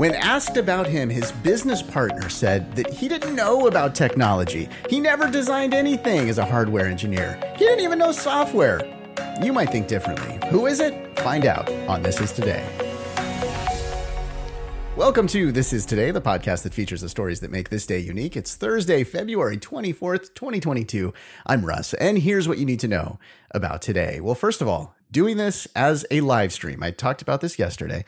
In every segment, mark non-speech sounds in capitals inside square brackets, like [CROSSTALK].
When asked about him, his business partner said that he didn't know about technology. He never designed anything as a hardware engineer. He didn't even know software. You might think differently. Who is it? Find out on This Is Today. Welcome to This Is Today, the podcast that features the stories that make this day unique. It's Thursday, February 24th, 2022. I'm Russ, and here's what you need to know about today. Well, first of all, doing this as a live stream. I talked about this yesterday.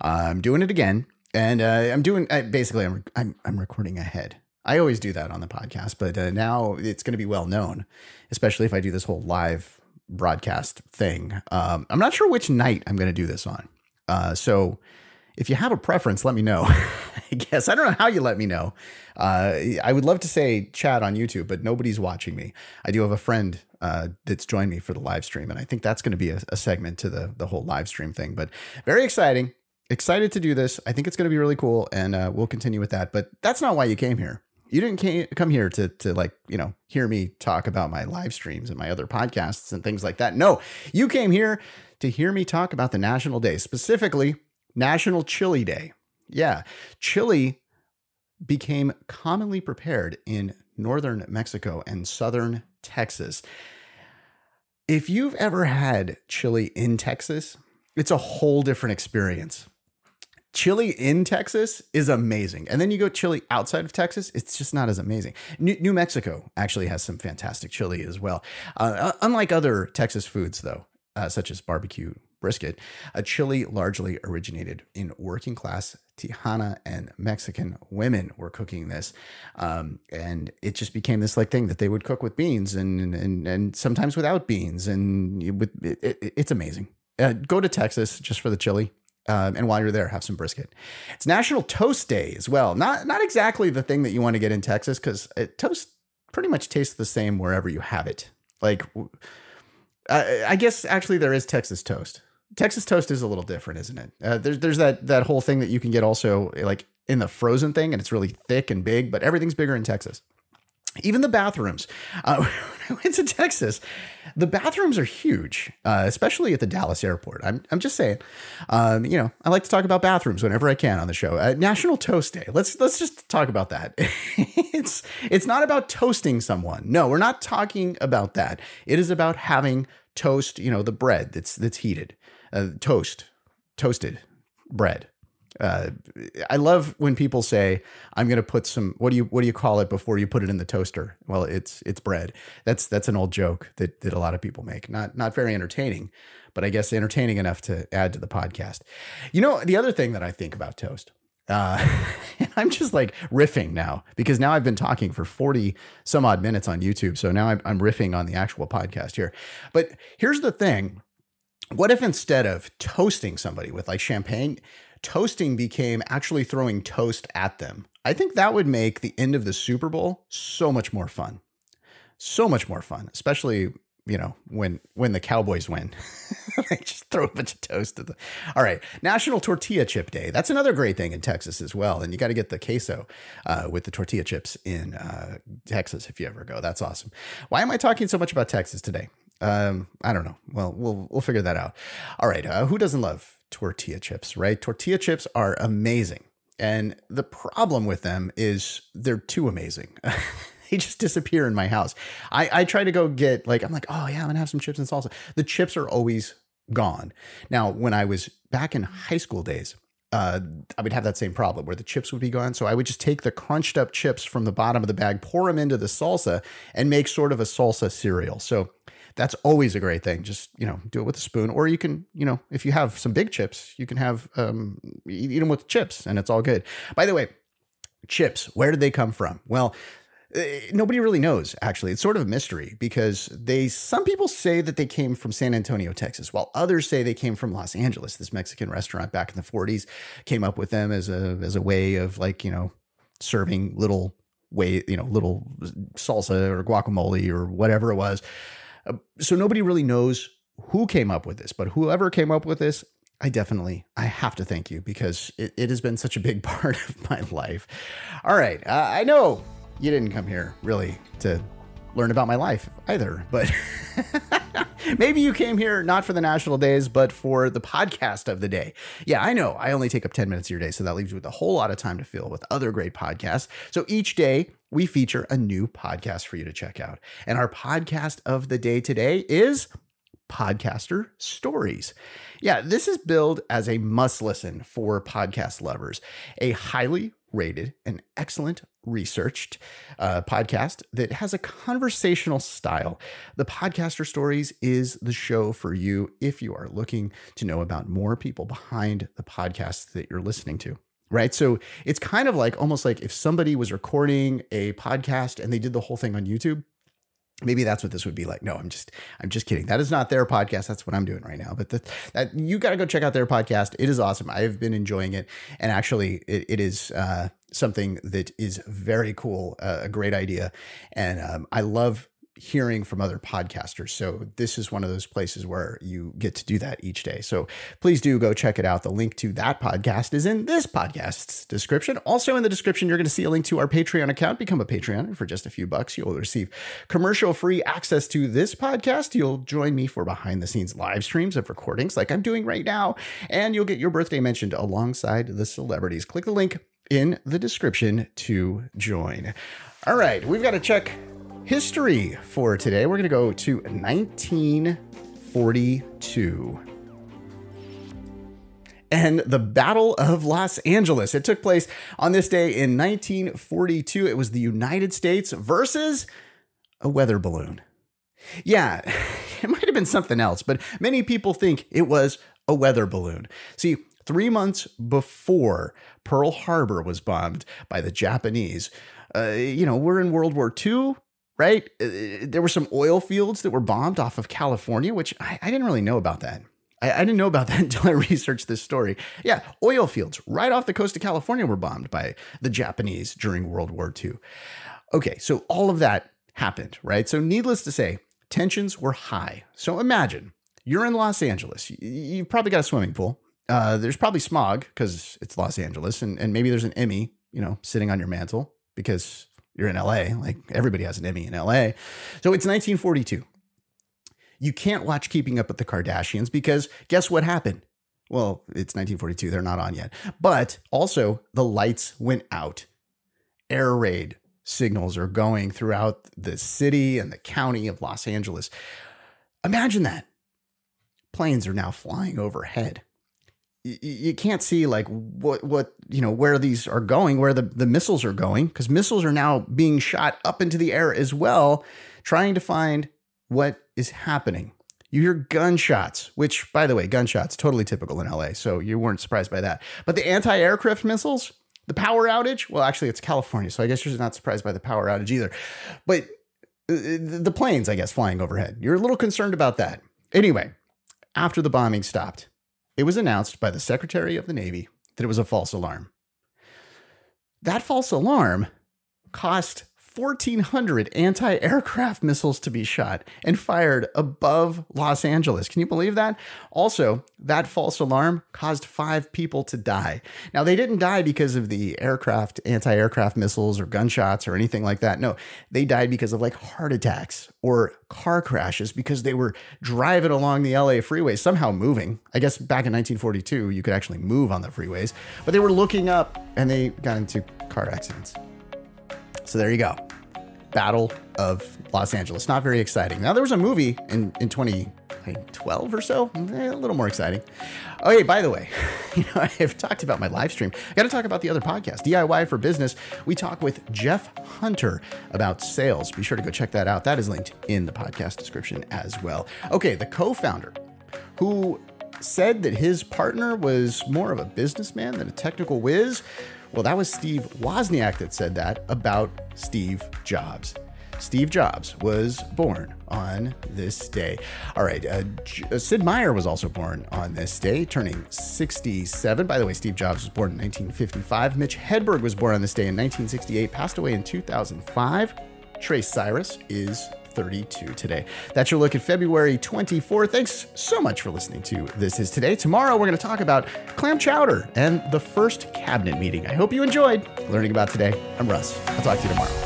I'm doing it again and uh, I'm doing uh, basically I'm, I'm I'm recording ahead. I always do that on the podcast, but uh, now it's going to be well known, especially if I do this whole live broadcast thing. Um, I'm not sure which night I'm going to do this on. Uh, so if you have a preference, let me know. [LAUGHS] I guess I don't know how you let me know. Uh, I would love to say chat on YouTube, but nobody's watching me. I do have a friend uh, that's joined me for the live stream, and I think that's going to be a, a segment to the the whole live stream thing. But very exciting excited to do this. I think it's going to be really cool, and uh, we'll continue with that. But that's not why you came here. You didn't came, come here to to like you know hear me talk about my live streams and my other podcasts and things like that. No, you came here to hear me talk about the national day, specifically National Chili Day. Yeah, chili became commonly prepared in northern Mexico and southern Texas. If you've ever had chili in Texas, it's a whole different experience chili in Texas is amazing. And then you go chili outside of Texas, it's just not as amazing. New, New Mexico actually has some fantastic chili as well. Uh, unlike other Texas foods, though, uh, such as barbecue brisket, a chili largely originated in working class Tejana and Mexican women were cooking this. Um, and it just became this like thing that they would cook with beans and, and, and sometimes without beans. And with, it, it, it's amazing. Uh, go to Texas just for the chili um, and while you're there, have some brisket. It's National Toast Day as well. Not not exactly the thing that you want to get in Texas because toast pretty much tastes the same wherever you have it. Like, I, I, guess actually there is Texas toast. Texas toast is a little different, isn't it? Uh, there's there's that that whole thing that you can get also like in the frozen thing, and it's really thick and big, but everything's bigger in Texas even the bathrooms. Uh, [LAUGHS] [LAUGHS] I went to Texas, the bathrooms are huge, uh, especially at the Dallas airport. I'm, I'm just saying, um, you know, I like to talk about bathrooms whenever I can on the show. Uh, National Toast Day. Let's let's just talk about that. [LAUGHS] it's it's not about toasting someone. No, we're not talking about that. It is about having toast. You know, the bread that's that's heated, uh, toast, toasted bread uh, I love when people say, "I'm going to put some what do you what do you call it before you put it in the toaster?" Well, it's it's bread. That's that's an old joke that that a lot of people make. Not not very entertaining, but I guess entertaining enough to add to the podcast. You know, the other thing that I think about toast. Uh, [LAUGHS] I'm just like riffing now because now I've been talking for 40 some odd minutes on YouTube. So now I'm, I'm riffing on the actual podcast here. But here's the thing what if instead of toasting somebody with like champagne, toasting became actually throwing toast at them. I think that would make the end of the Super Bowl so much more fun. So much more fun, especially you know when when the Cowboys win. [LAUGHS] they just throw a bunch of toast at the. All right, National Tortilla Chip Day. That's another great thing in Texas as well, and you got to get the queso uh, with the tortilla chips in uh, Texas if you ever go. That's awesome. Why am I talking so much about Texas today? Um, I don't know. Well, we'll we'll figure that out. All right. Uh, who doesn't love tortilla chips, right? Tortilla chips are amazing. And the problem with them is they're too amazing. [LAUGHS] they just disappear in my house. I, I try to go get like I'm like, oh yeah, I'm gonna have some chips and salsa. The chips are always gone. Now, when I was back in high school days, uh, I would have that same problem where the chips would be gone. So I would just take the crunched up chips from the bottom of the bag, pour them into the salsa, and make sort of a salsa cereal. So that's always a great thing. Just you know, do it with a spoon, or you can you know, if you have some big chips, you can have um, eat them with chips, and it's all good. By the way, chips, where did they come from? Well. Uh, nobody really knows actually it's sort of a mystery because they some people say that they came from san antonio texas while others say they came from los angeles this mexican restaurant back in the 40s came up with them as a as a way of like you know serving little way you know little salsa or guacamole or whatever it was so nobody really knows who came up with this, but whoever came up with this, I definitely, I have to thank you because it, it has been such a big [LAUGHS] part of my life. All right. Uh, I know you didn't come here really to learn about my life either. But [LAUGHS] maybe you came here not for the national days, but for the podcast of the day. Yeah, I know I only take up 10 minutes of your day, so that leaves you with a whole lot of time to fill with other great podcasts. So each day, we feature a new podcast for you to check out. And our podcast of the day today is Podcaster Stories. Yeah, this is billed as a must listen for podcast lovers, a highly rated and excellent researched uh, podcast that has a conversational style. The Podcaster Stories is the show for you if you are looking to know about more people behind the podcasts that you're listening to. Right. So it's kind of like almost like if somebody was recording a podcast and they did the whole thing on YouTube maybe that's what this would be like. No i'm just i'm just kidding. That is not their podcast. That's what i'm doing right now. But the, that you got to go check out their podcast. It is awesome. I've been enjoying it. And actually it, it is uh, something that is very cool uh, a great idea. And um, i love hearing from other podcasters. So this is one of those places where you get to do that each day. So please do go check it out. The link to that podcast is in this podcast's description. Also in the description, you're going to see a link to our Patreon account. Become a Patreon for just a few bucks. You'll receive commercial free access to this podcast. You'll join me for behind the scenes live streams of recordings like I'm doing right now. And you'll get your birthday mentioned alongside the celebrities. Click the link in the description to join. All right, we've got to check history for today. We're going to go to 1942 and the Battle of Los Angeles. It took place on this day in 1942. It was the United States versus a weather balloon. Yeah, [LAUGHS] it might have been something else, but many people think it was a weather balloon. See, three months before Pearl Harbor was bombed by the Japanese, uh, you know, we're in World War II right? Uh, there were some oil fields that were bombed off of California, which I, I didn't really know about that. I, I, didn't know about that [LAUGHS] until I researched this story. Yeah, oil fields right off the coast of California were bombed by the Japanese during World War II. Okay, so all of that happened, right? So, needless to say, tensions were high. So, imagine you're in Los Angeles. You've probably got a swimming pool. Uh, there's probably smog because it's Los Angeles, and, and maybe there's an Emmy, you know, sitting on your mantle because you're in LA. Like everybody has an Emmy in LA. So it's 1942. You can't watch Keeping Up with the Kardashians because guess what happened? Well, it's 1942. They're not on yet. But also, the lights went out. Air raid signals are going throughout the city and the county of Los Angeles. Imagine that. Planes are now flying overhead you can't see like what what you know where these are going where the, the missiles are going because missiles are now being shot up into the air as well trying to find what is happening. You hear gunshots which by the way gunshots totally typical in la so you weren't surprised by that. But the anti-aircraft missiles the power outage well actually it's california so i guess you're not surprised by the power outage either. But uh, the planes i guess flying overhead. You're a little concerned about that. Anyway after the bombing stopped it was announced by the Secretary of the Navy that it was a false alarm. That false alarm cost 1,400 anti aircraft missiles to be shot and fired above Los Angeles. Can you believe that? Also, that false alarm caused five people to die. Now, they didn't die because of the aircraft, anti aircraft missiles or gunshots or anything like that. No, they died because of like heart attacks or car crashes because they were driving along the LA freeway, somehow moving. I guess back in 1942, you could actually move on the freeways, but they were looking up and they got into car accidents. So there you go. Battle of Los Angeles. Not very exciting. Now, there was a movie in, in 2012 or so, eh, a little more exciting. Oh, hey, by the way, [LAUGHS] you know, I have talked about my live stream. I got to talk about the other podcast, DIY for Business. We talk with Jeff Hunter about sales. Be sure to go check that out. That is linked in the podcast description as well. Okay, the co founder who said that his partner was more of a businessman than a technical whiz well, that was Steve Wozniak that said that about Steve Jobs. Steve Jobs was born on this day. All right, uh, uh, Sid Meier was also born on this day, turning 67. By the way, Steve Jobs was born in 1955. Mitch Hedberg was born on this day in 1968, passed away in 2005. Trace Cyrus is 32 today. That's your look at February 24. Thanks so much for listening to This Is Today. Tomorrow, we're going to talk about clam chowder and the first cabinet meeting. I hope you enjoyed learning about today. I'm Russ. I'll talk to you tomorrow.